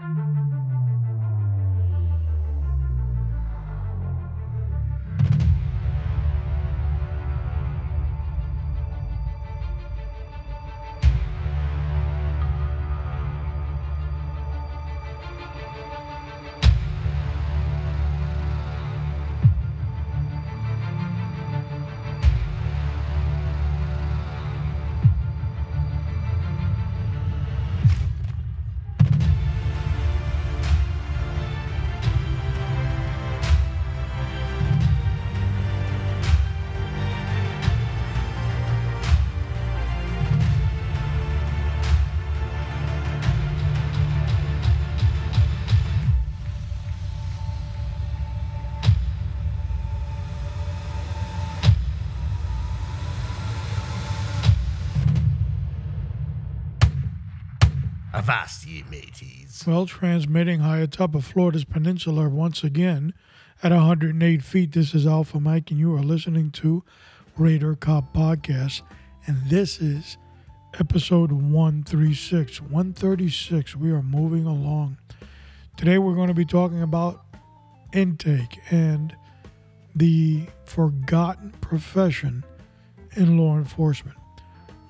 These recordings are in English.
Avast mateys. Well, transmitting high atop of Florida's peninsula once again at 108 feet. This is Alpha Mike, and you are listening to Radar Cop Podcast. And this is episode 136. 136. We are moving along. Today, we're going to be talking about intake and the forgotten profession in law enforcement.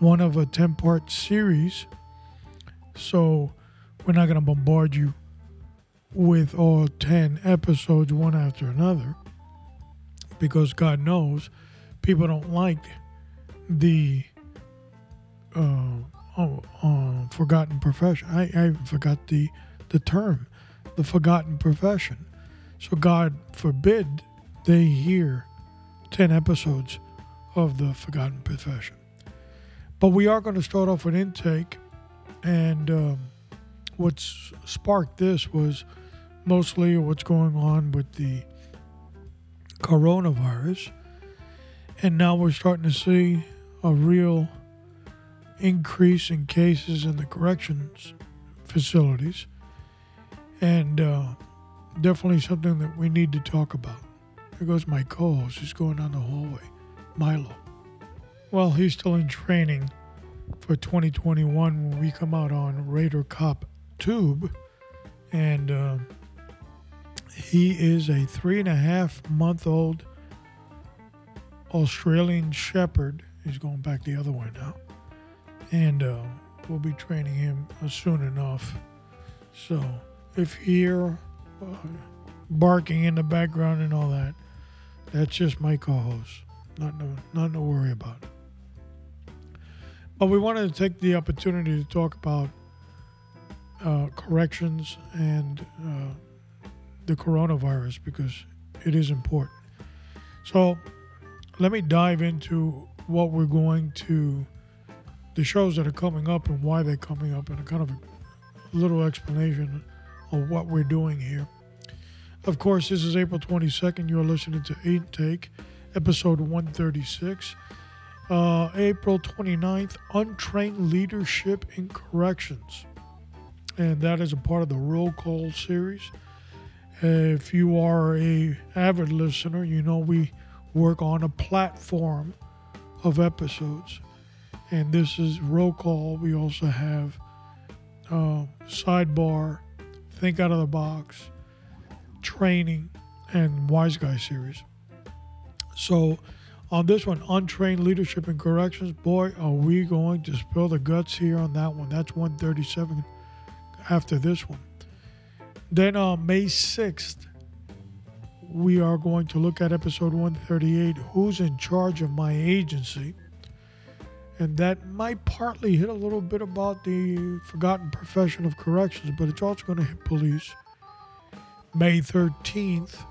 One of a 10 part series so we're not going to bombard you with all 10 episodes one after another because God knows people don't like the uh, oh, uh, forgotten profession. I, I forgot the, the term, the forgotten profession. So God forbid they hear 10 episodes of the forgotten profession. But we are going to start off with intake and um, what's sparked this was mostly what's going on with the coronavirus. And now we're starting to see a real increase in cases in the corrections facilities. And uh, definitely something that we need to talk about. Here goes my co host. He's going down the hallway, Milo. Well, he's still in training for 2021 when we come out on Radar Cop Tube. And uh, he is a three and a half month old Australian Shepherd. He's going back the other way now. And uh, we'll be training him soon enough. So if you hear uh, barking in the background and all that, that's just my co host. Nothing to, nothing to worry about. But we wanted to take the opportunity to talk about uh, corrections and uh, the coronavirus because it is important. So let me dive into what we're going to, the shows that are coming up and why they're coming up, and a kind of a little explanation of what we're doing here. Of course, this is April 22nd. You're listening to Intake, episode 136 uh, April 29th, Untrained Leadership in Corrections. And that is a part of the Roll Call series. If you are a avid listener, you know we work on a platform of episodes. And this is Roll Call. We also have uh, Sidebar, Think Out of the Box, Training, and Wise Guy series. So, on this one, untrained leadership and corrections, boy, are we going to spill the guts here on that one. That's 137 after this one. Then on uh, May 6th, we are going to look at episode 138 Who's in Charge of My Agency? And that might partly hit a little bit about the forgotten profession of corrections, but it's also going to hit police. May 13th,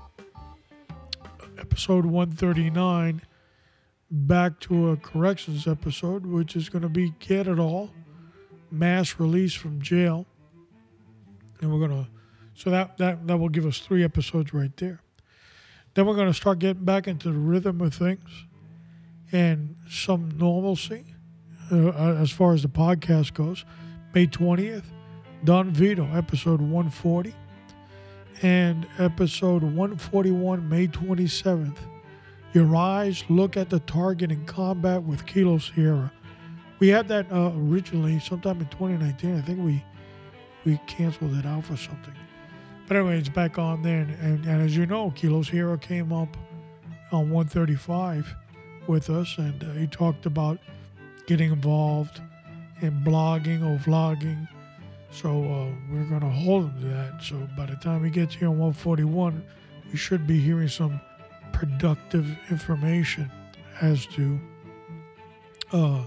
episode 139 back to a corrections episode, which is going to be Get It All, mass release from jail. And we're going to, so that, that, that will give us three episodes right there. Then we're going to start getting back into the rhythm of things and some normalcy uh, as far as the podcast goes. May 20th, Don Vito, episode 140. And episode 141, May 27th, your eyes look at the target in combat with Kilo Sierra. We had that uh, originally sometime in 2019. I think we we canceled it out for something. But anyway, it's back on there. And, and, and as you know, Kilo Sierra came up on 135 with us, and uh, he talked about getting involved in blogging or vlogging. So uh, we're going to hold him to that. So by the time he gets here on 141, we should be hearing some productive information as to uh,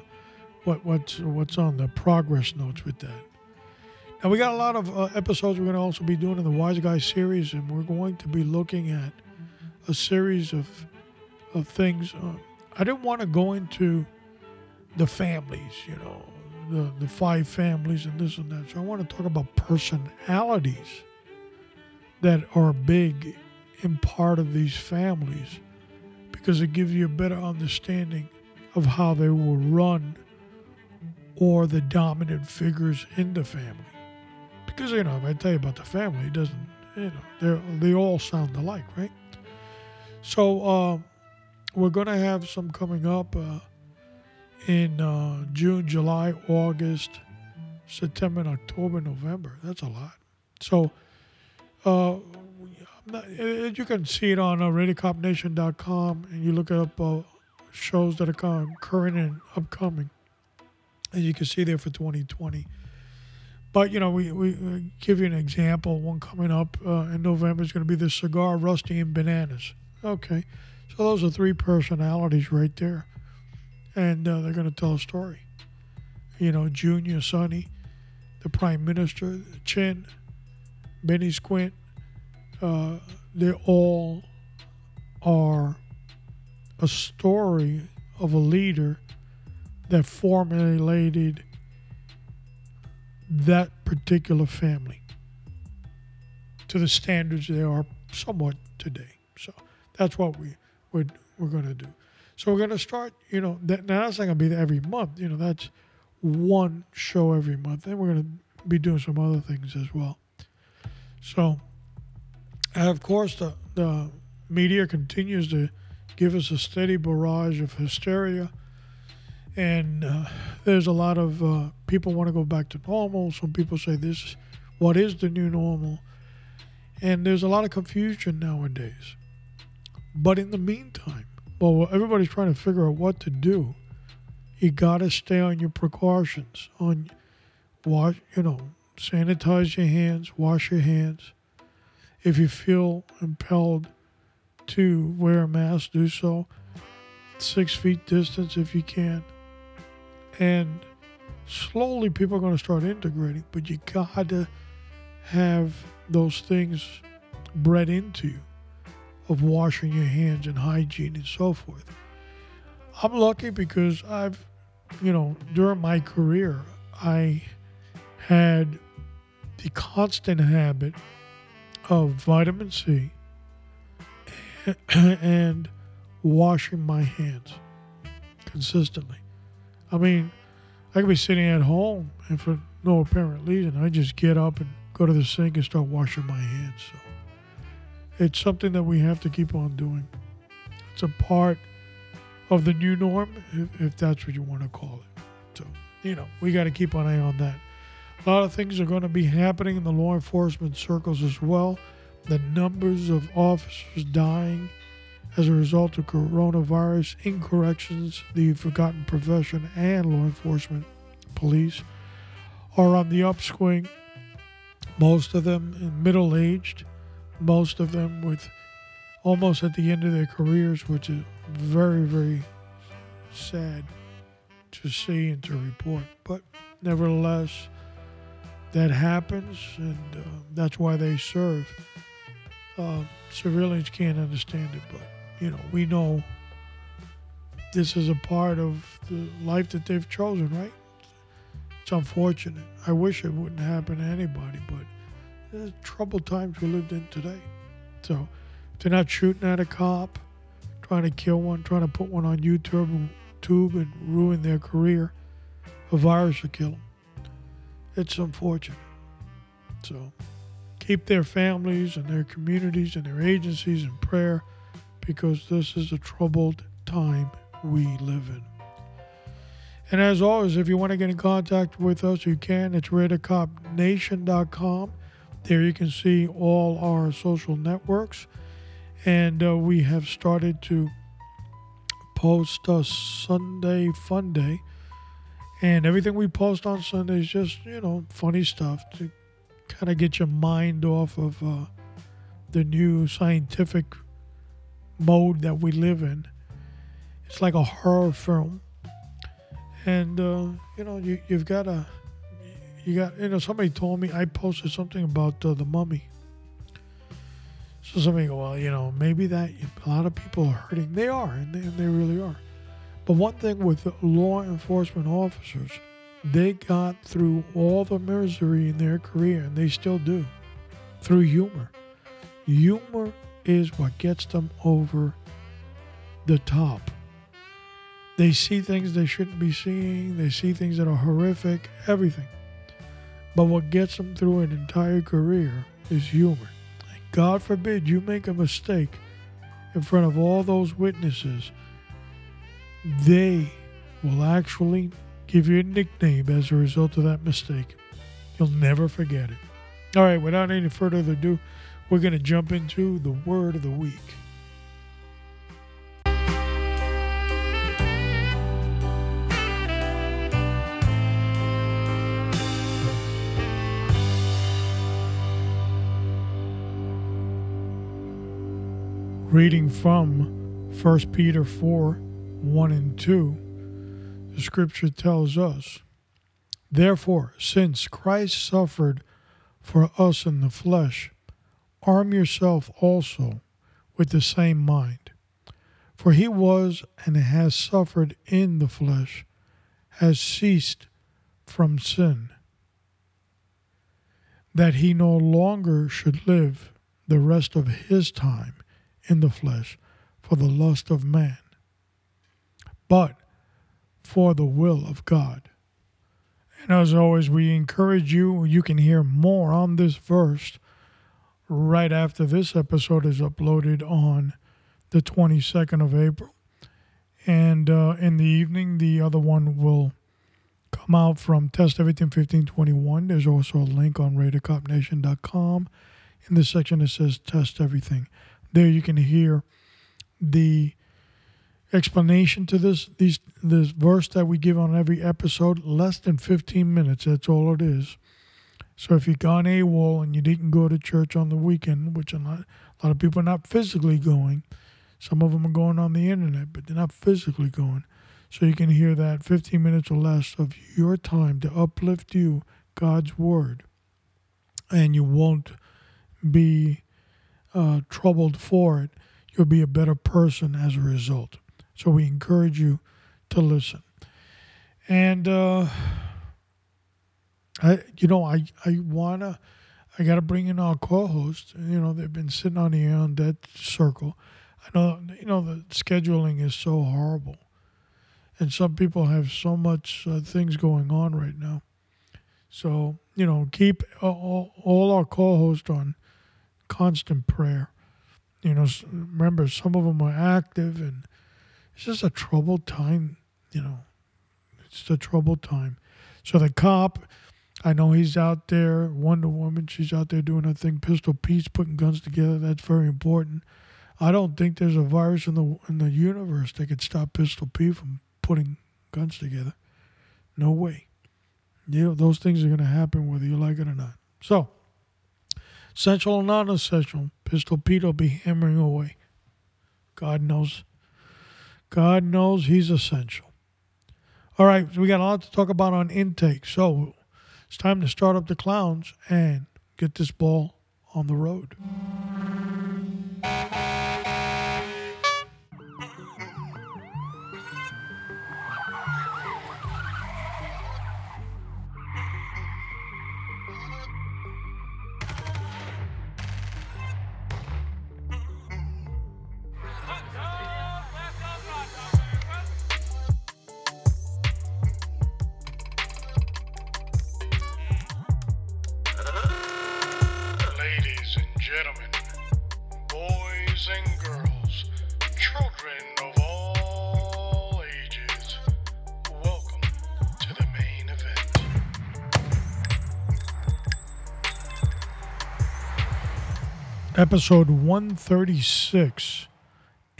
what what's what's on the progress notes with that. Now we got a lot of uh, episodes we're going to also be doing in the Wise Guy series, and we're going to be looking at a series of of things. Uh, I didn't want to go into the families, you know, the the five families and this and that. So I want to talk about personalities that are big in part of these families because it gives you a better understanding of how they will run or the dominant figures in the family. Because, you know, if I tell you about the family, it doesn't, you know, they all sound alike, right? So uh, we're going to have some coming up uh, in uh, June, July, August, September, October, November. That's a lot. So uh, you can see it on uh, and you look up uh, shows that are current and upcoming And you can see there for 2020. But you know, we, we, we give you an example. One coming up uh, in November is going to be the cigar Rusty and Bananas. Okay, so those are three personalities right there, and uh, they're going to tell a story. You know, Junior Sonny, the Prime Minister, Chin, Benny Squint. Uh, they all are a story of a leader that formulated that particular family to the standards they are somewhat today. So that's what we we're, we're going to do. So we're going to start, you know, that, now that's not going to be every month. You know, that's one show every month. Then we're going to be doing some other things as well. So, and of course, the, the media continues to give us a steady barrage of hysteria and uh, there's a lot of uh, people want to go back to normal. Some people say this, what is the new normal? And there's a lot of confusion nowadays. But in the meantime, well, everybody's trying to figure out what to do. You got to stay on your precautions. On wash, you know, sanitize your hands, wash your hands. If you feel impelled to wear a mask, do so. Six feet distance if you can and slowly people are going to start integrating, but you got to have those things bred into you of washing your hands and hygiene and so forth. I'm lucky because I've, you know, during my career, I had the constant habit of vitamin C and washing my hands consistently. I mean, I could be sitting at home and for no apparent reason, I just get up and go to the sink and start washing my hands. So it's something that we have to keep on doing. It's a part of the new norm, if, if that's what you want to call it. So, you know, we got to keep an eye on that. A lot of things are going to be happening in the law enforcement circles as well. The numbers of officers dying as a result of coronavirus in corrections, the forgotten profession, and law enforcement, police, are on the upswing. Most of them middle aged, most of them with almost at the end of their careers, which is very, very sad to see and to report. But nevertheless, that happens, and uh, that's why they serve. Uh, civilians can't understand it, but you know, we know this is a part of the life that they've chosen, right? It's unfortunate. I wish it wouldn't happen to anybody, but there's troubled times we lived in today. So if they're not shooting at a cop, trying to kill one, trying to put one on YouTube, tube and ruin their career, a virus will kill them. It's unfortunate. So keep their families and their communities and their agencies in prayer because this is a troubled time we live in. And as always, if you want to get in contact with us, you can. It's RadarCopNation.com. There you can see all our social networks. And uh, we have started to post a Sunday Fun Day. And everything we post on Sunday is just, you know, funny stuff to kind of get your mind off of uh, the new scientific mode that we live in. It's like a horror film and uh, you know you you've got a you got you know somebody told me I posted something about uh, the mummy. So somebody go, well, you know, maybe that a lot of people are hurting. They are, and they, and they really are. But one thing with law enforcement officers, they got through all the misery in their career, and they still do, through humor. Humor is what gets them over the top. They see things they shouldn't be seeing. They see things that are horrific, everything. But what gets them through an entire career is humor. And God forbid you make a mistake in front of all those witnesses. They will actually give you a nickname as a result of that mistake. You'll never forget it. All right, without any further ado, we're going to jump into the word of the week. Reading from 1 Peter 4 1 and 2, the scripture tells us, Therefore, since Christ suffered for us in the flesh, arm yourself also with the same mind. For he was and has suffered in the flesh, has ceased from sin, that he no longer should live the rest of his time in the flesh for the lust of man, but for the will of God. And as always, we encourage you, you can hear more on this verse right after this episode is uploaded on the 22nd of April. And uh, in the evening, the other one will come out from Test Everything 1521. There's also a link on RadarCopNation.com in the section that says Test Everything. There you can hear the explanation to this these this verse that we give on every episode. Less than 15 minutes. That's all it is. So if you've gone AWOL and you didn't go to church on the weekend, which a lot, a lot of people are not physically going, some of them are going on the internet, but they're not physically going. So you can hear that 15 minutes or less of your time to uplift you, God's Word. And you won't be uh, troubled for it, you'll be a better person as a result. So we encourage you to listen. And uh, I, you know, I I wanna, I gotta bring in our co-host. You know, they've been sitting on the on that circle. I know, you know, the scheduling is so horrible, and some people have so much uh, things going on right now. So you know, keep all, all our co-hosts on constant prayer. You know, remember, some of them are active, and it's just a troubled time, you know. It's a troubled time. So the cop, I know he's out there. Wonder Woman, she's out there doing her thing. Pistol Pete's putting guns together. That's very important. I don't think there's a virus in the in the universe that could stop Pistol Pete from putting guns together. No way. You know, those things are going to happen whether you like it or not. So, Essential or non essential, Pistol Pete will be hammering away. God knows. God knows he's essential. All right, so we got a lot to talk about on intake. So it's time to start up the clowns and get this ball on the road. Episode 136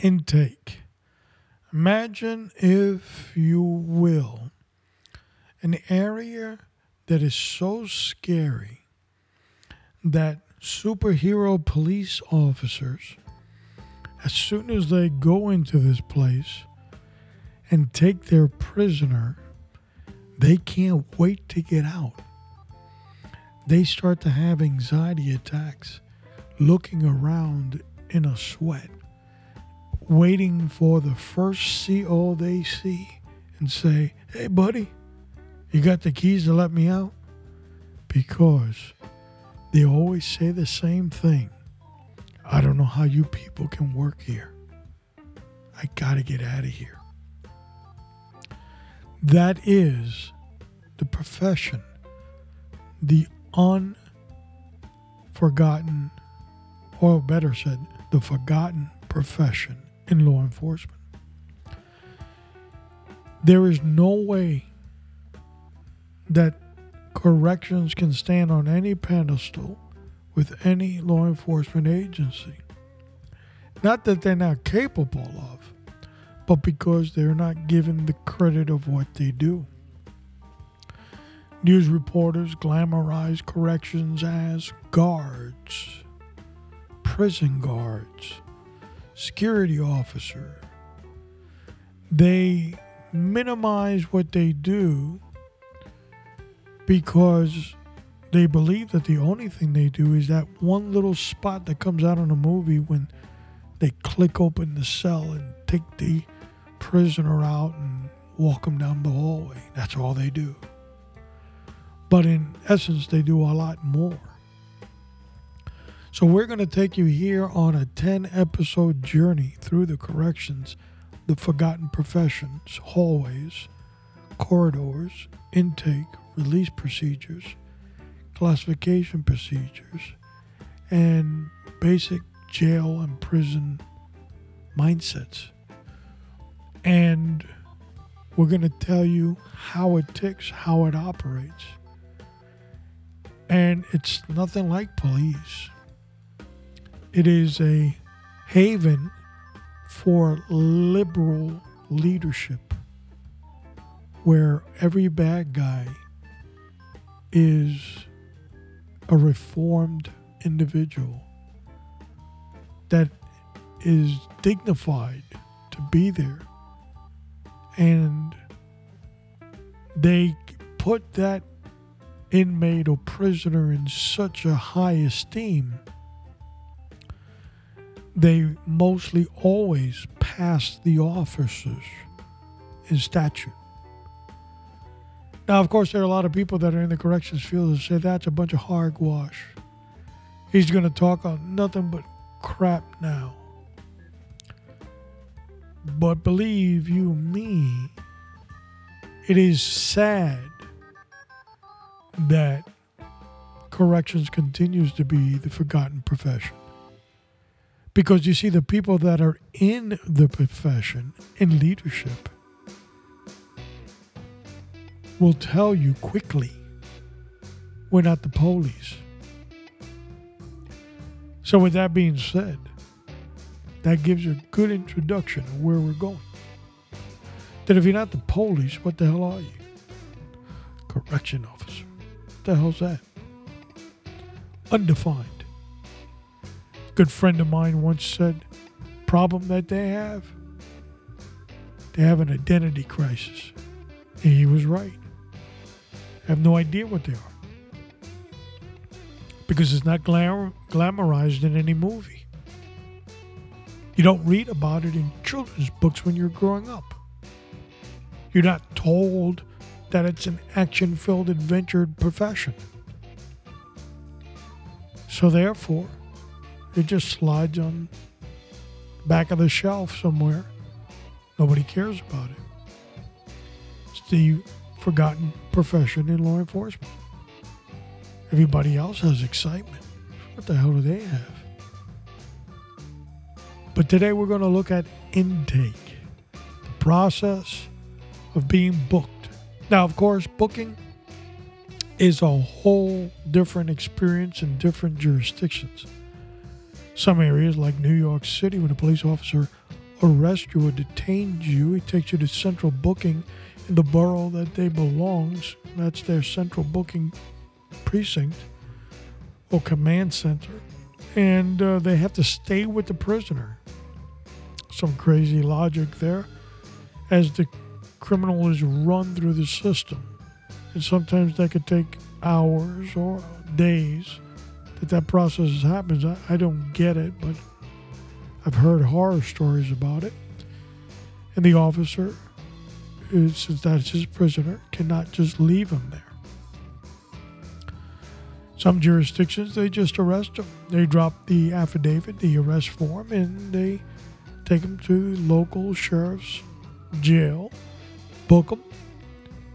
Intake. Imagine, if you will, an area that is so scary that superhero police officers, as soon as they go into this place and take their prisoner, they can't wait to get out. They start to have anxiety attacks, looking around in a sweat, waiting for the first CO they see and say, Hey, buddy, you got the keys to let me out? Because they always say the same thing. I don't know how you people can work here. I got to get out of here. That is the profession, the unforgotten, or better said, the forgotten profession in law enforcement. There is no way that corrections can stand on any pedestal with any law enforcement agency. Not that they're not capable of, but because they're not given the credit of what they do. News reporters glamorize corrections as guards, prison guards, security officer. They minimize what they do because they believe that the only thing they do is that one little spot that comes out in a movie when they click open the cell and take the prisoner out and walk him down the hallway. That's all they do. But in essence, they do a lot more. So we're going to take you here on a 10 episode journey through the corrections, the forgotten professions, hallways, corridors, intake, release procedures, classification procedures, and basic jail and prison mindsets. And we're going to tell you how it ticks, how it operates. And it's nothing like police. It is a haven for liberal leadership where every bad guy is a reformed individual that is dignified to be there. And they put that inmate or prisoner in such a high esteem, they mostly always pass the officers in statute. Now, of course, there are a lot of people that are in the corrections field that say that's a bunch of hogwash. He's going to talk on nothing but crap now. But believe you me, it is sad that corrections continues to be the forgotten profession. Because you see, the people that are in the profession, in leadership, will tell you quickly we're not the police. So, with that being said, that gives you a good introduction of where we're going. That if you're not the police, what the hell are you? Correction officer. What the hell's that? Undefined. A good friend of mine once said, problem that they have, they have an identity crisis. And he was right have no idea what they are because it's not glam- glamorized in any movie. You don't read about it in children's books when you're growing up. You're not told that it's an action filled adventure profession. So, therefore, it just slides on back of the shelf somewhere. Nobody cares about it. It's the forgotten profession in law enforcement. Everybody else has excitement. What the hell do they have? But today we're going to look at intake, the process of being booked. Now, of course, booking is a whole different experience in different jurisdictions. Some areas, like New York City, when a police officer arrests you or detains you, he takes you to central booking in the borough that they belongs. That's their central booking precinct or command center. And uh, they have to stay with the prisoner. Some crazy logic there as the criminal is run through the system. And sometimes that could take hours or days that that process happens. I, I don't get it, but I've heard horror stories about it. And the officer, since that's his prisoner, cannot just leave him there. Some jurisdictions, they just arrest him. They drop the affidavit, the arrest form, and they take him to the local sheriff's jail, book him,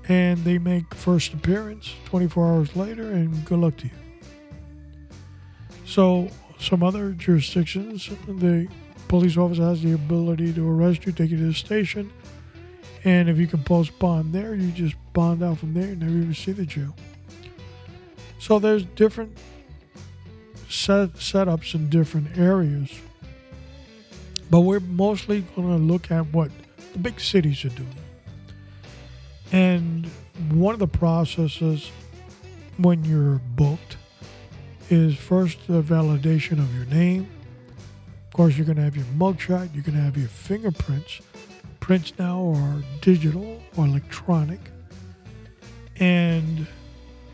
and they make first appearance 24 hours later, and good luck to you. So, some other jurisdictions, the police officer has the ability to arrest you, take you to the station, and if you can post bond there, you just bond out from there and never even see the jail. So, there's different set, setups in different areas, but we're mostly going to look at what the big cities are doing. And one of the processes when you're booked is first the validation of your name. Of course, you're going to have your mugshot, you're going to have your fingerprints. Prints now are digital or electronic. And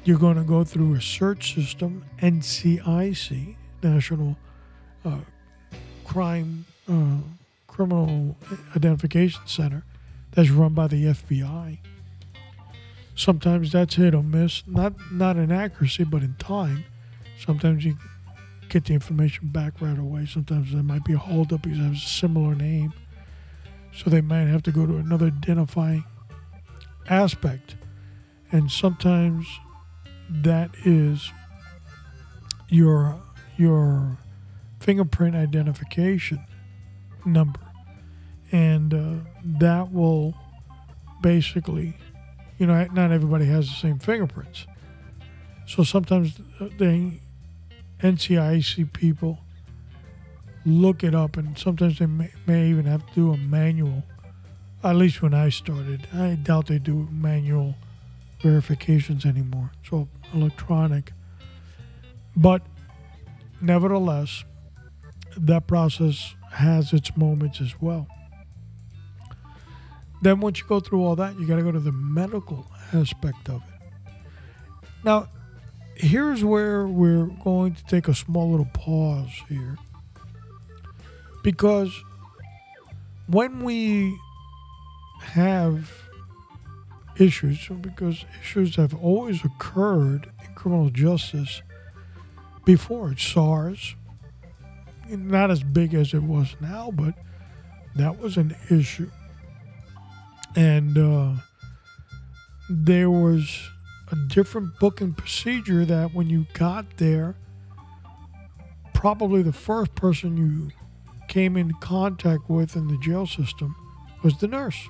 you're going to go through a search system, NCIC, National uh, Crime uh, Criminal Identification Center, that's run by the FBI. Sometimes that's hit or miss, not not in accuracy, but in time. Sometimes you get the information back right away. Sometimes there might be a holdup because has a similar name. So they might have to go to another identifying aspect. And sometimes that is your your fingerprint identification number. And uh, that will basically, you know, not everybody has the same fingerprints. So sometimes they NCIC people look it up, and sometimes they may, may, even have to do a manual. At least when I started, I doubt they do manual verifications anymore. So electronic. But nevertheless, that process has its moments as well. Then once you go through all that, you got to go to the medical aspect of it. Now, here's where we're going to take a small little pause here. Because when we have issues, because issues have always occurred in criminal justice before, it's SARS, not as big as it was now, but that was an issue. And uh, there was a different booking procedure that when you got there, probably the first person you came in contact with in the jail system was the nurse.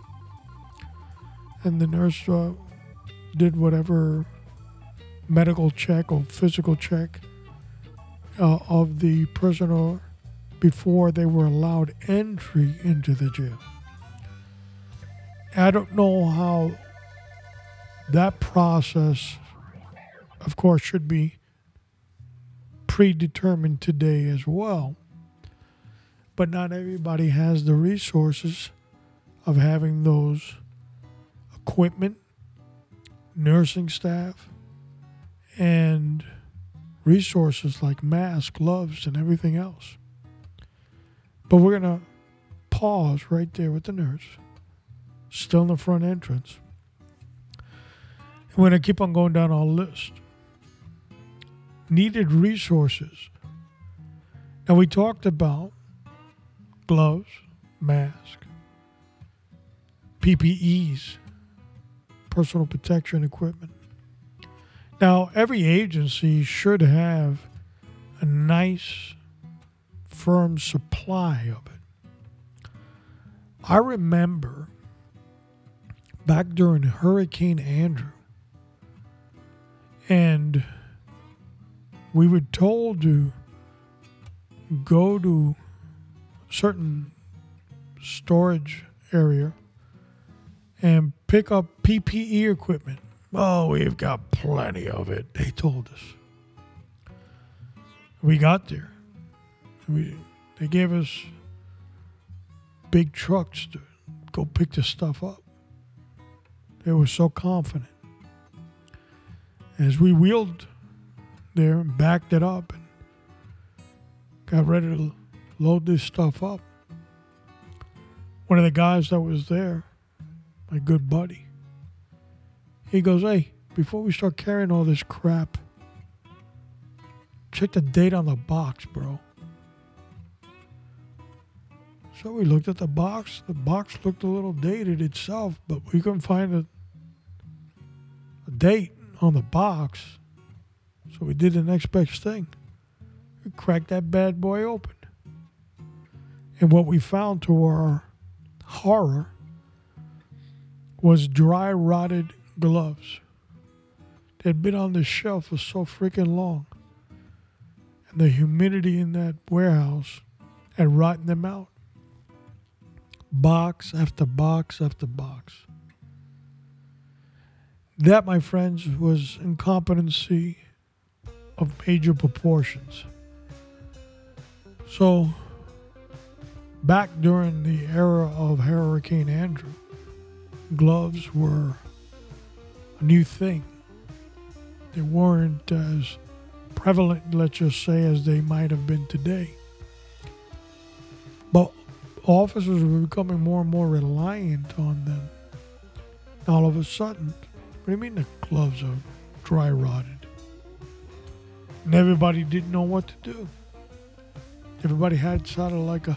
And the nurse uh, did whatever medical check or physical check uh, of the prisoner before they were allowed entry into the jail. I don't know how that process, of course, should be predetermined today as well. But not everybody has the resources of having those equipment, nursing staff, and resources like masks, gloves, and everything else. But we're going to pause right there with the nurse, still in the front entrance. Going to keep on going down our list. Needed resources. Now, we talked about gloves, mask, PPEs, personal protection equipment. Now, every agency should have a nice, firm supply of it. I remember back during Hurricane Andrew, and we were told to go to certain storage area and pick up PPE equipment. Oh, we've got plenty of it, they told us. We got there. We, they gave us big trucks to go pick the stuff up. They were so confident. As we wheeled there and backed it up and got ready to load this stuff up, one of the guys that was there, my good buddy, he goes, Hey, before we start carrying all this crap, check the date on the box, bro. So we looked at the box. The box looked a little dated itself, but we couldn't find a, a date on the box. So we did the next best thing. We cracked that bad boy open. And what we found to our horror was dry rotted gloves. They'd been on the shelf for so freaking long. And the humidity in that warehouse had rotten them out box after box after box. That, my friends, was incompetency of major proportions. So, back during the era of Hurricane Andrew, gloves were a new thing. They weren't as prevalent, let's just say, as they might have been today. But officers were becoming more and more reliant on them. All of a sudden, what do you mean the gloves are dry rotted? And everybody didn't know what to do. Everybody had sort of like a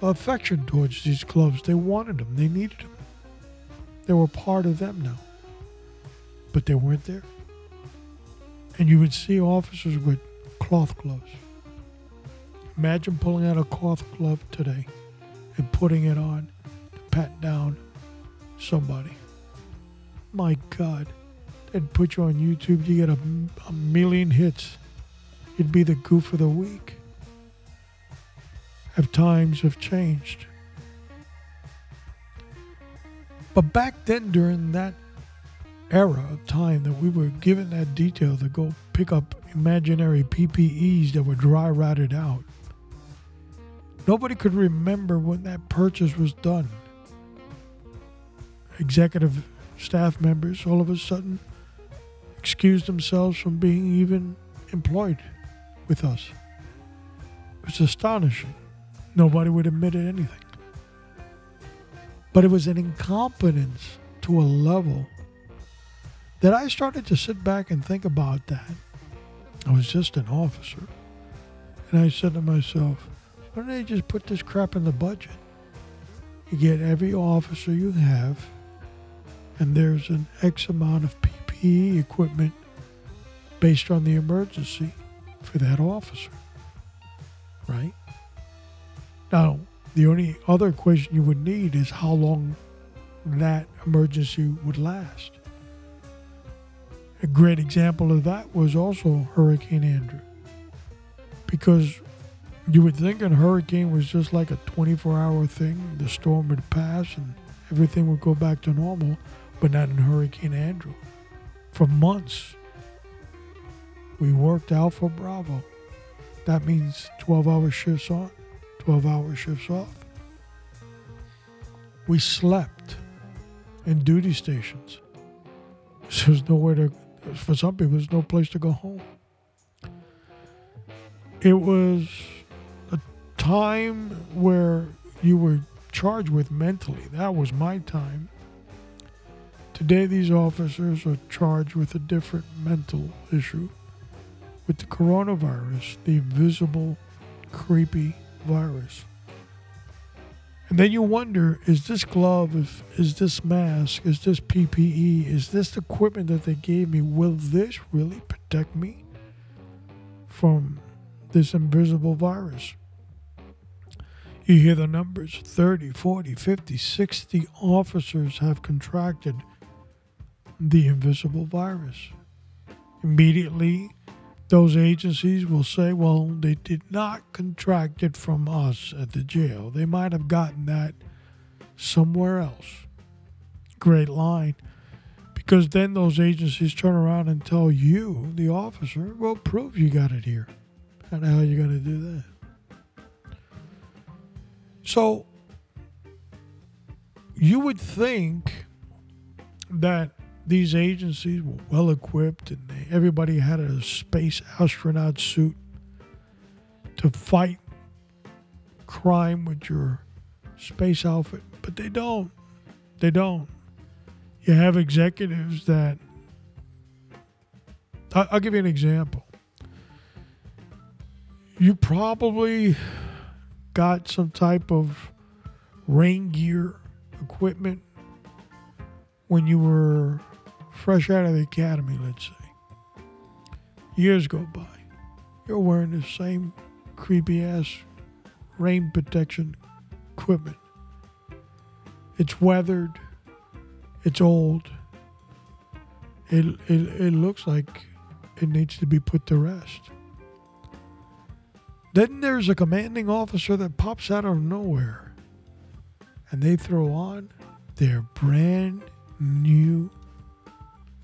affection towards these gloves. They wanted them. They needed them. They were part of them now. But they weren't there. And you would see officers with cloth gloves. Imagine pulling out a cloth glove today and putting it on to pat down somebody. My God, they'd put you on YouTube, you get a, a million hits. You'd be the goof of the week. Have times have changed. But back then, during that era of time that we were given that detail to go pick up imaginary PPEs that were dry rotted out, Nobody could remember when that purchase was done. Executive staff members all of a sudden excused themselves from being even employed with us. It was astonishing. Nobody would admit it anything. But it was an incompetence to a level that I started to sit back and think about that. I was just an officer. And I said to myself, why don't they just put this crap in the budget? You get every officer you have, and there's an X amount of PPE equipment based on the emergency for that officer. Right? Now, the only other equation you would need is how long that emergency would last. A great example of that was also Hurricane Andrew. Because you would think a hurricane was just like a 24 hour thing. The storm would pass and everything would go back to normal, but not in Hurricane Andrew. For months, we worked Alpha Bravo. That means 12 hour shifts on, 12 hour shifts off. We slept in duty stations. There's nowhere to, for some people, there's no place to go home. It was a time where you were charged with mentally. That was my time. Today, these officers are charged with a different mental issue with the coronavirus, the invisible, creepy virus. And then you wonder is this glove, is, is this mask, is this PPE, is this equipment that they gave me, will this really protect me from this invisible virus? You hear the numbers 30, 40, 50, 60 officers have contracted the invisible virus. Immediately, those agencies will say, well, they did not contract it from us at the jail. They might have gotten that somewhere else. Great line. Because then those agencies turn around and tell you, the officer, well, prove you got it here. And how are you going to do that? So you would think that these agencies were well equipped and they, everybody had a space astronaut suit to fight crime with your space outfit, but they don't. They don't. You have executives that. I'll give you an example. You probably got some type of rain gear equipment when you were fresh out of the academy, let's say. Years go by. You're wearing the same creepy ass rain protection equipment. It's weathered. It's old. It, it, it looks like it needs to be put to rest. Then there's a commanding officer that pops out of nowhere and they throw on their brand new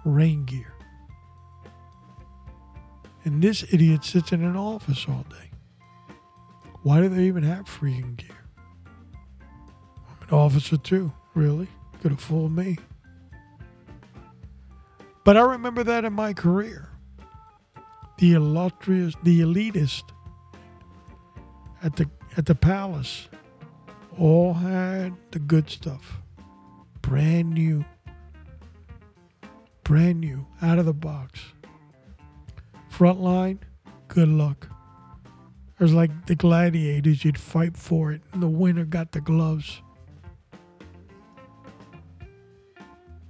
rain gear. And this idiot sits in an office all day. Why do they even have freaking gear? I'm an officer too, really. Could have fooled me. But I remember that in my career. The illustrious, the elitist at the at the palace all had the good stuff. Brand new. Brand new, out of the box. Front line, good luck. It was like the gladiators, you'd fight for it, and the winner got the gloves.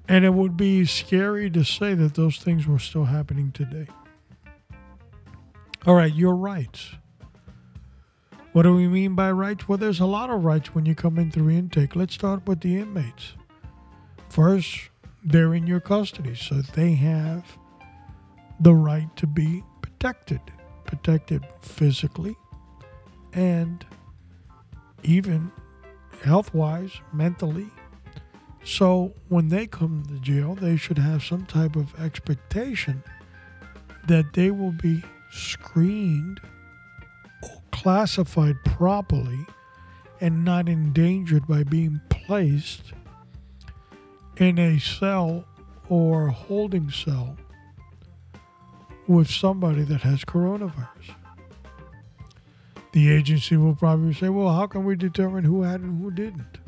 And it would be scary to say that those things were still happening today. All right, your rights. What do we mean by rights? Well, there's a lot of rights when you come in through intake. Let's start with the inmates. First, they're in your custody, so they have the right to be protected, protected physically and even health wise, mentally. So when they come to jail, they should have some type of expectation that they will be screened or classified properly and not endangered by being placed in a cell or holding cell with somebody that has coronavirus. The agency will probably say, well, how can we determine who had and who didn't?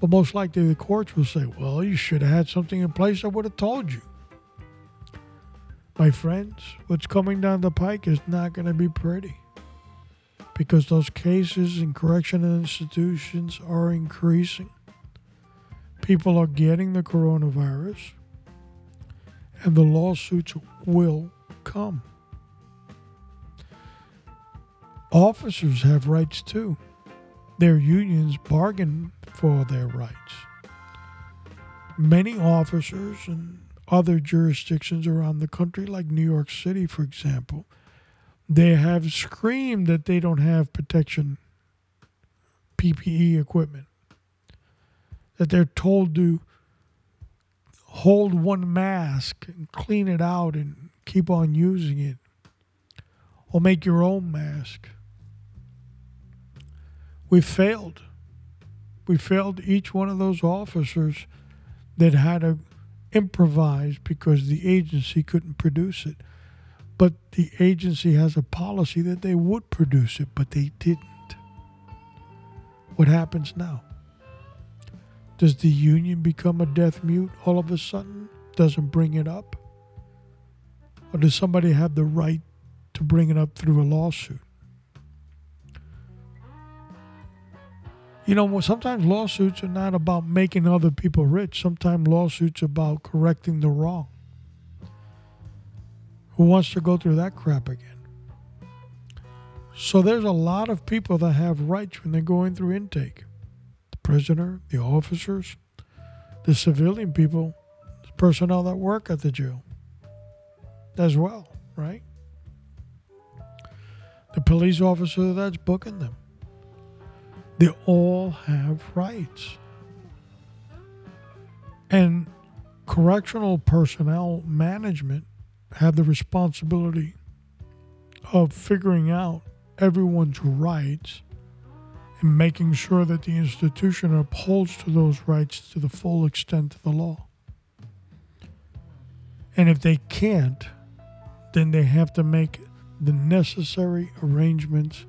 But most likely the courts will say, well, you should have had something in place I would have told you. My friends, what's coming down the pike is not going to be pretty because those cases in correctional institutions are increasing. People are getting the coronavirus, and the lawsuits will come. Officers have rights too. Their unions bargain for their rights. Many officers in other jurisdictions around the country, like New York City, for example, they have screamed that they don't have protection PPE equipment. That they're told to hold one mask and clean it out and keep on using it. Or make your own mask. We failed. We failed each one of those officers that had to improvise because the agency couldn't produce it. But the agency has a policy that they would produce it, but they didn't. What happens now? Does the union become a deaf mute all of a sudden? Doesn't bring it up? Or does somebody have the right to bring it up through a lawsuit? You know, sometimes lawsuits are not about making other people rich. Sometimes lawsuits are about correcting the wrong. Who wants to go through that crap again? So there's a lot of people that have rights when they're going through intake. Prisoner, the officers, the civilian people, the personnel that work at the jail as well, right? the police officer that's booking them. They all have rights. And correctional personnel management have the responsibility of figuring out everyone's rights and making sure that the institution upholds to those rights to the full extent of the law. And if they can't, then they have to make the necessary arrangements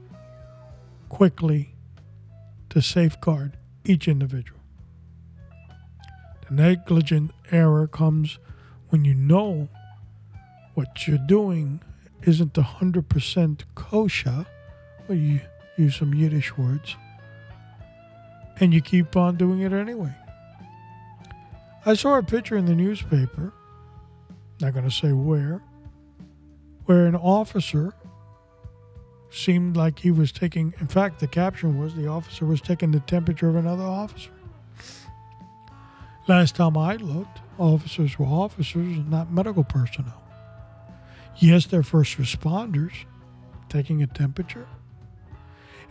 quickly to safeguard each individual. The negligent error comes when you know what you're doing isn't 100% kosher, or you use some Yiddish words, and you keep on doing it anyway. I saw a picture in the newspaper, not going to say where, where an officer seemed like he was taking, in fact, the caption was the officer was taking the temperature of another officer. Last time I looked, officers were officers and not medical personnel. Yes, they're first responders taking a temperature.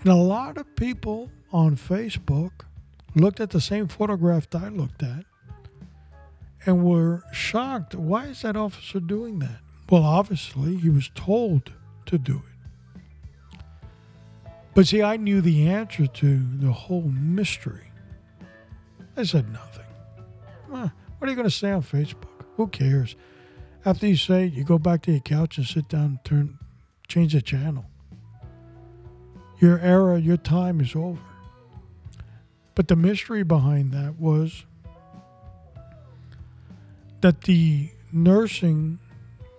And a lot of people on Facebook looked at the same photograph that I looked at and were shocked. Why is that officer doing that? Well, obviously, he was told to do it. But see, I knew the answer to the whole mystery. I said nothing. What are you going to say on Facebook? Who cares? After you say it, you go back to your couch and sit down and turn, change the channel. Your era, your time is over. But the mystery behind that was that the nursing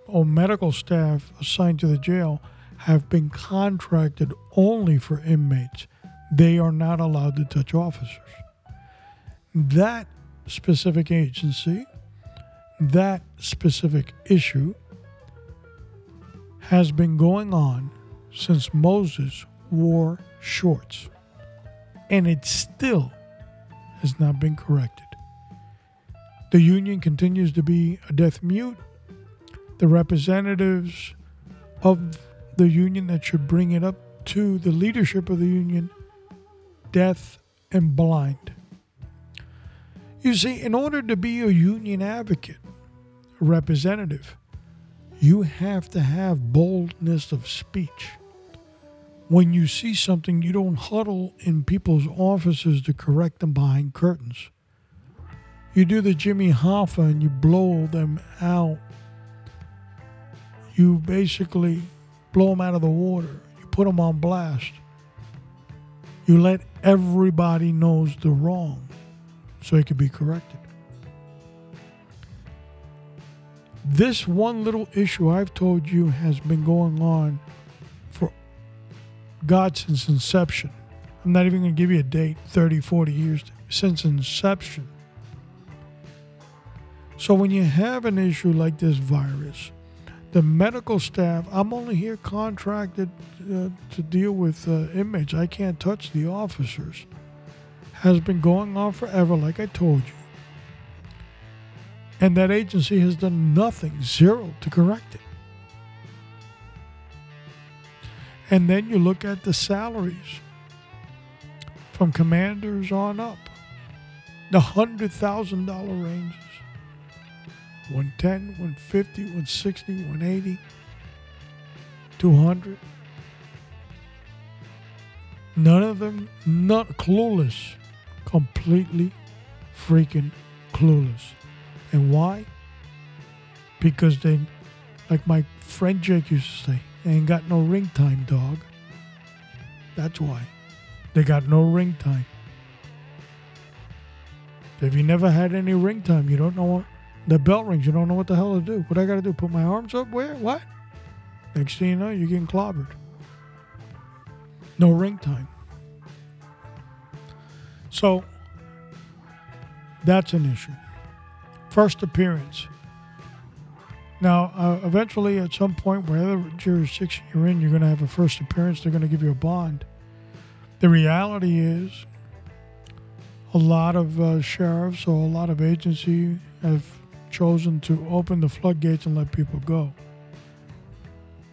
or medical staff assigned to the jail have been contracted only for inmates. They are not allowed to touch officers. That specific agency that specific issue has been going on since Moses wore shorts, and it still has not been corrected. The union continues to be a deaf mute. The representatives of the union that should bring it up to the leadership of the union, deaf and blind. You see, in order to be a union advocate, a representative, you have to have boldness of speech. When you see something, you don't huddle in people's offices to correct them behind curtains. You do the Jimmy Hoffa and you blow them out. You basically blow them out of the water. You put them on blast. You let everybody knows the wrong so it can be corrected. This one little issue I've told you has been going on God since inception. I'm not even going to give you a date 30, 40 years since inception. So when you have an issue like this virus, the medical staff, I'm only here contracted uh, to deal with uh. I can't touch the officers has been going on forever, like I told you. And that agency has done nothing, zero, to correct it. And then you look at the salaries from commanders on up, the $100,000 ranges 110, 150, 160, 180, 200. None of them, not clueless completely freaking clueless. And why? Because they, like my friend Jake used to say, ain't got no ring time, dog. That's why. They got no ring time. If you never had any ring time, you don't know what the bell rings, you don't know what the hell to do. What I gotta do? Put my arms up where? What? Next thing you know, you're getting clobbered. No ring time. So that's an issue. First appearance. Now, uh, eventually, at some point, wherever jurisdiction you're in, you're going to have a first appearance. They're going to give you a bond. The reality is, a lot of uh, sheriffs or a lot of agencies have chosen to open the floodgates and let people go.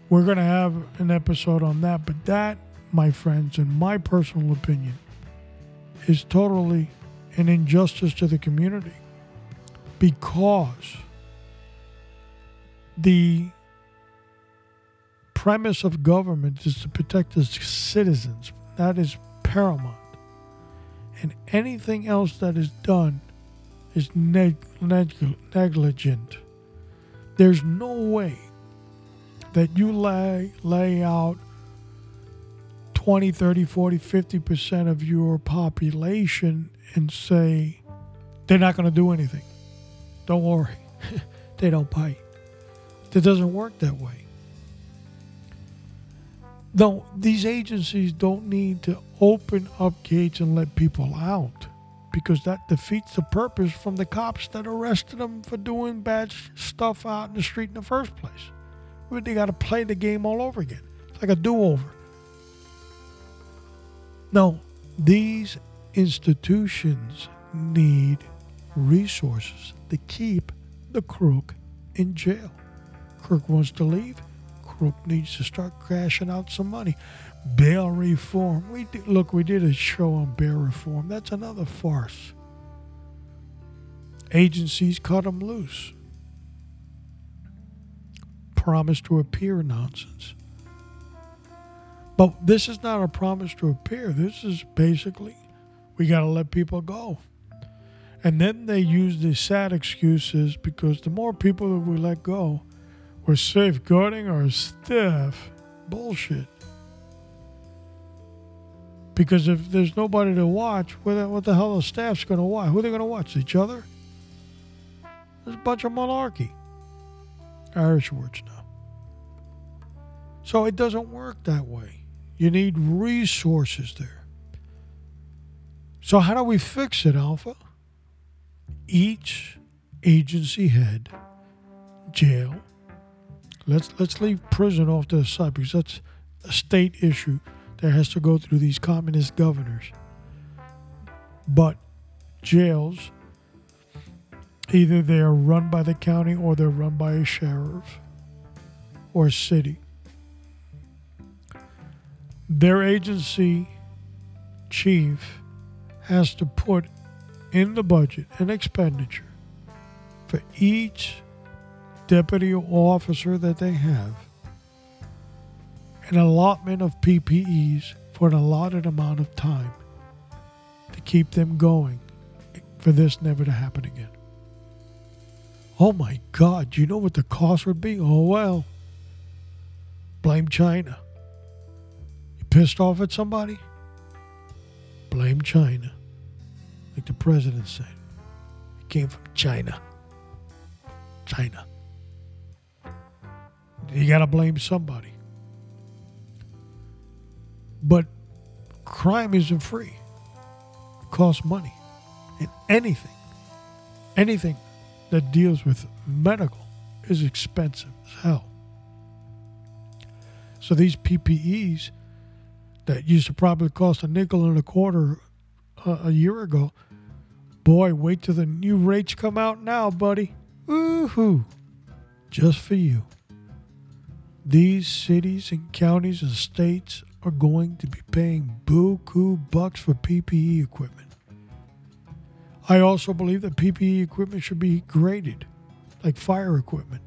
we're going to have an episode on that. But that, my friends, in my personal opinion, is totally an injustice to the community because the premise of government is to protect its citizens. That is paramount. And anything else that is done is neg- neg- negligent. There's no way that you lay, lay out 20, 30, 40, 50% of your population and say they're not going to do anything. Don't worry. they don't bite. It doesn't work that way. No, these agencies don't need to open up gates and let people out because that defeats the purpose from the cops that arrested them for doing bad stuff out in the street in the first place. They got to play the game all over again. It's like a do over. No, these institutions need resources to keep the crook in jail. Crook wants to leave. Crook needs to start crashing out some money. Bail reform. We did, look. We did a show on bail reform. That's another farce. Agencies cut them loose. Promise to appear nonsense. But this is not a promise to appear. This is basically we got to let people go. And then they use the sad excuses because the more people that we let go, we're safeguarding our staff. Bullshit. Because if there's nobody to watch, what the, hell the staff's going to watch? Who are they going to watch? Each other? There's a bunch of malarkey. Irish words now. So it doesn't work that way. You need resources there. So how do we fix it, Alpha? Each agency head, jail. Let's let's leave prison off to the side because that's a state issue that has to go through these communist governors. But jails, either they are run by the county or they're run by a sheriff or a city. Their agency chief has to put in the budget an expenditure for each deputy officer that they have an allotment of PPEs for an allotted amount of time to keep them going for this never to happen again. Oh my God, do you know what the cost would be? Oh well. Blame China. You pissed off at somebody? Blame China. Like the president said. It came from China. China. You got to blame somebody. But crime isn't free. It costs money. And anything, anything that deals with medical is expensive as hell. So these PPEs that used to probably cost a nickel and a quarter a, a year ago, boy, wait till the new rates come out now, buddy. Woohoo! Just for you. These cities and counties and states are going to be paying buku bucks for PPE equipment. I also believe that PPE equipment should be graded, like fire equipment.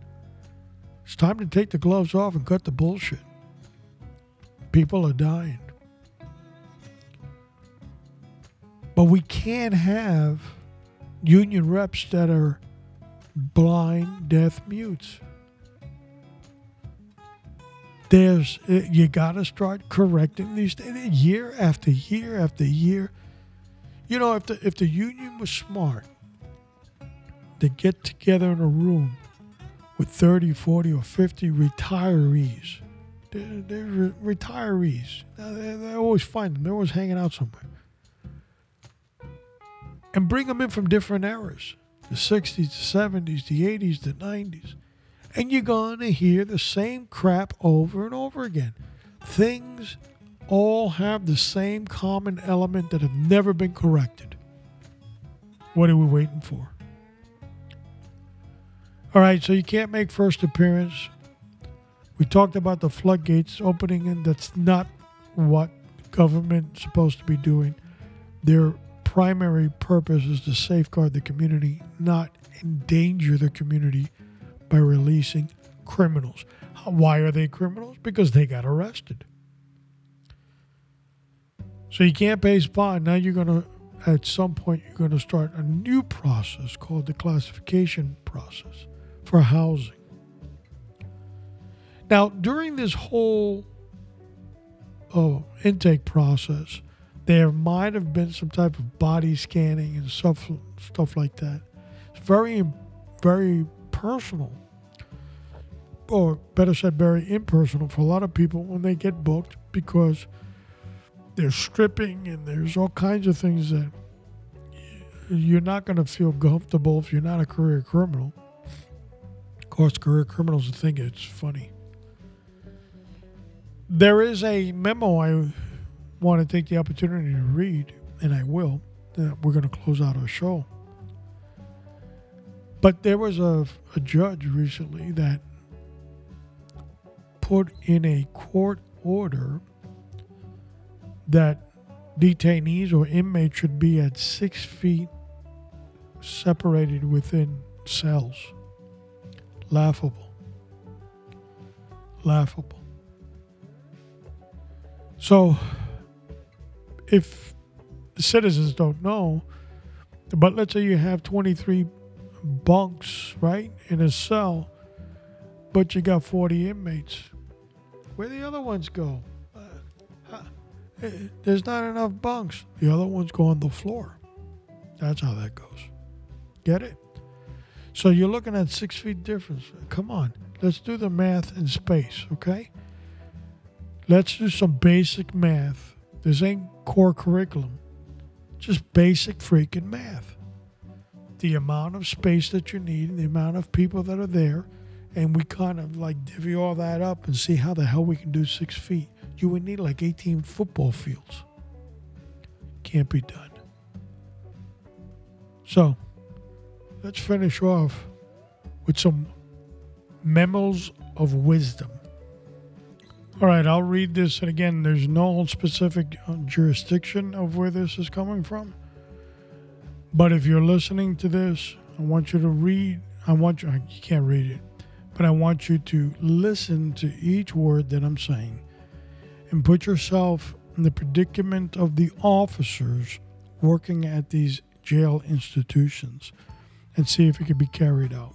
It's time to take the gloves off and cut the bullshit. People are dying. But we can't have union reps that are blind, deaf, mutes there's uh, you got to start correcting these things year after year after year. You know, if the if the union was smart, to get together in a room with 30, 40, or 50 retirees. They're, they're retirees. They, they always find them. They're always hanging out somewhere. And bring them in from different eras the 60s, the 70s, the 80s, the 90s and you're going to hear the same crap over and over again. Things all have the same common element that have never been corrected. What are we waiting for? All right, so you can't make first appearance We talked about the floodgates opening, and that's not what government's supposed to be doing. Their primary purpose is to safeguard the community, not endanger the community by releasing criminals. Why are they criminals? Because they got arrested. So you can't pay bond. Now you're going to, at some point, you're going to start a new process called the classification process for housing. Now, during this whole uh, intake process, there might have been some type of body scanning and stuff, stuff like that. It's very, very personal, or better said, very impersonal for a lot of people when they get booked because there's stripping and there's all kinds of things that you're not going to feel comfortable if you're not a career criminal. Of course, career criminals think it's funny. There is a memo I want to take the opportunity to read, and I will. That we're going to close out our show. But there was a, a judge recently that put in a court order that detainees or inmates should be at six feet separated within cells. Laughable. Laughable. So, if citizens don't know, but let's say you have 23 bunks, right, in a cell, but you got 40 inmates, where the other ones go? Uh, eh, there's not enough bunks. The other ones go on the floor. That's how that goes. Get it? So you're looking at six feet difference. Come on, let's do the math in space, okay? Let's do some basic math. This ain't core curriculum, just basic freaking math. The amount of space that you need, the amount of people that are there, and we kind of like divvy all that up and see how the hell we can do six feet you would need like 18 football fields. Can't be done. So, let's finish off with some memos of wisdom. All right, I'll read this. And again, there's no specific uh, jurisdiction of where this is coming from. But if you're listening to this, I want you to read. I want you, you can't read it, but I want you to listen to each word that I'm saying and put yourself in the predicament of the officers working at these jail institutions and see if it could be carried out.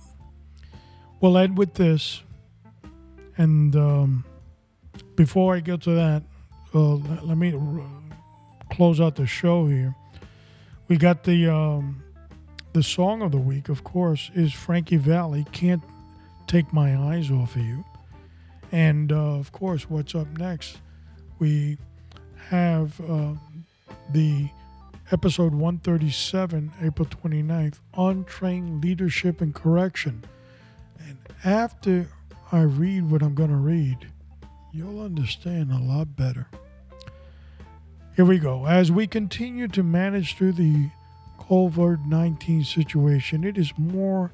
We'll end with this. And um, before I get to that, uh, let me close out the show here. We got the um, the song of the week, of course, is Frankie Valli. Can't take my eyes off of you. And uh, of course, what's up next? we have uh, the episode 137, April 29th, Untrained Leadership and Correction. And after I read what I'm going to read, you'll understand a lot better. Here we go. As we continue to manage through the COVID 19 situation, it is more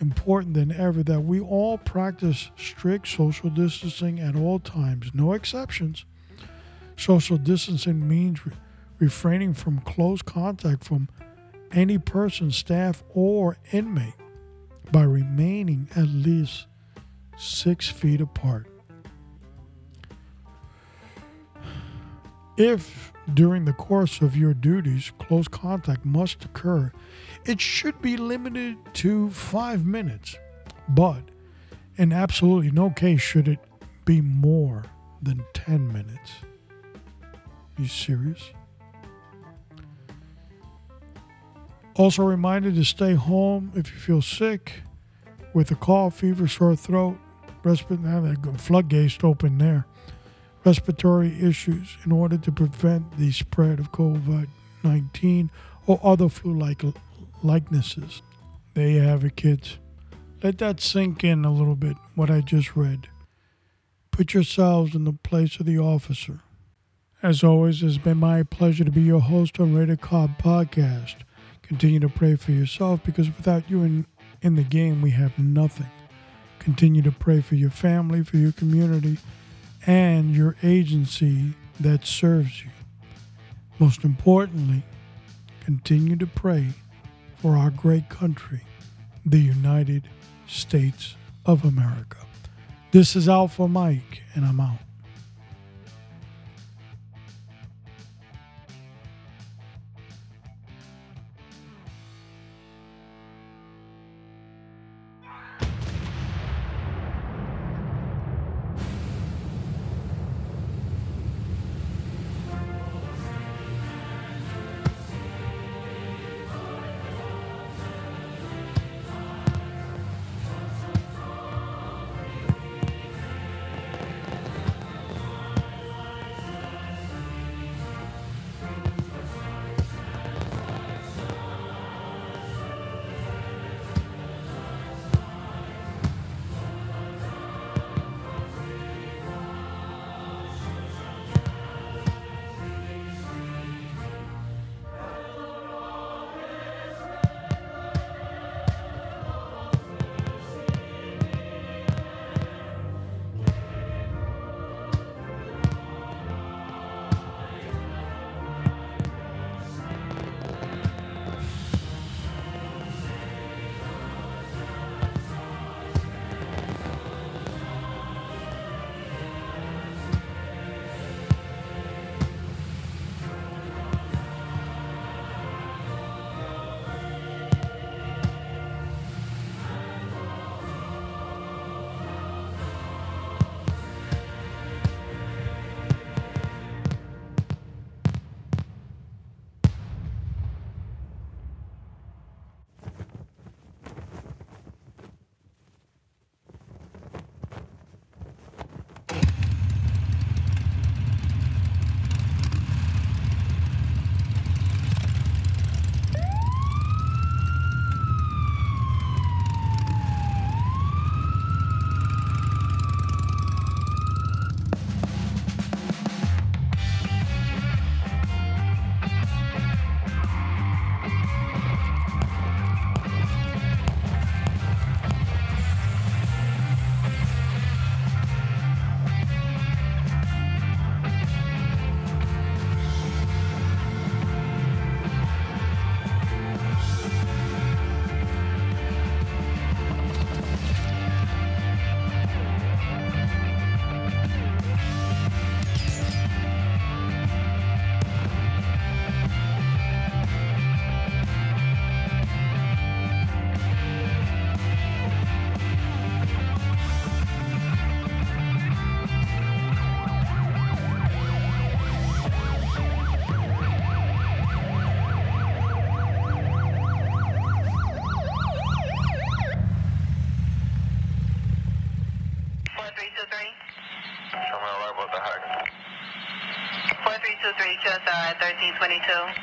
important than ever that we all practice strict social distancing at all times, no exceptions. Social distancing means re- refraining from close contact from any person, staff, or inmate by remaining at least six feet apart. If during the course of your duties close contact must occur, it should be limited to five minutes, but in absolutely no case should it be more than 10 minutes. Are you serious? Also, reminded to stay home if you feel sick with a cough, fever, sore throat, respiratory floodgates open there, respiratory issues in order to prevent the spread of COVID 19 or other flu like likenesses. There you have it, kids. Let that sink in a little bit, what I just read. Put yourselves in the place of the officer. As always, it's been my pleasure to be your host on Radar Cop Podcast. Continue to pray for yourself because without you in, in the game, we have nothing. Continue to pray for your family, for your community, and your agency that serves you. Most importantly, continue to pray for our great country, the United States of America. This is Alpha Mike, and I'm out. 22.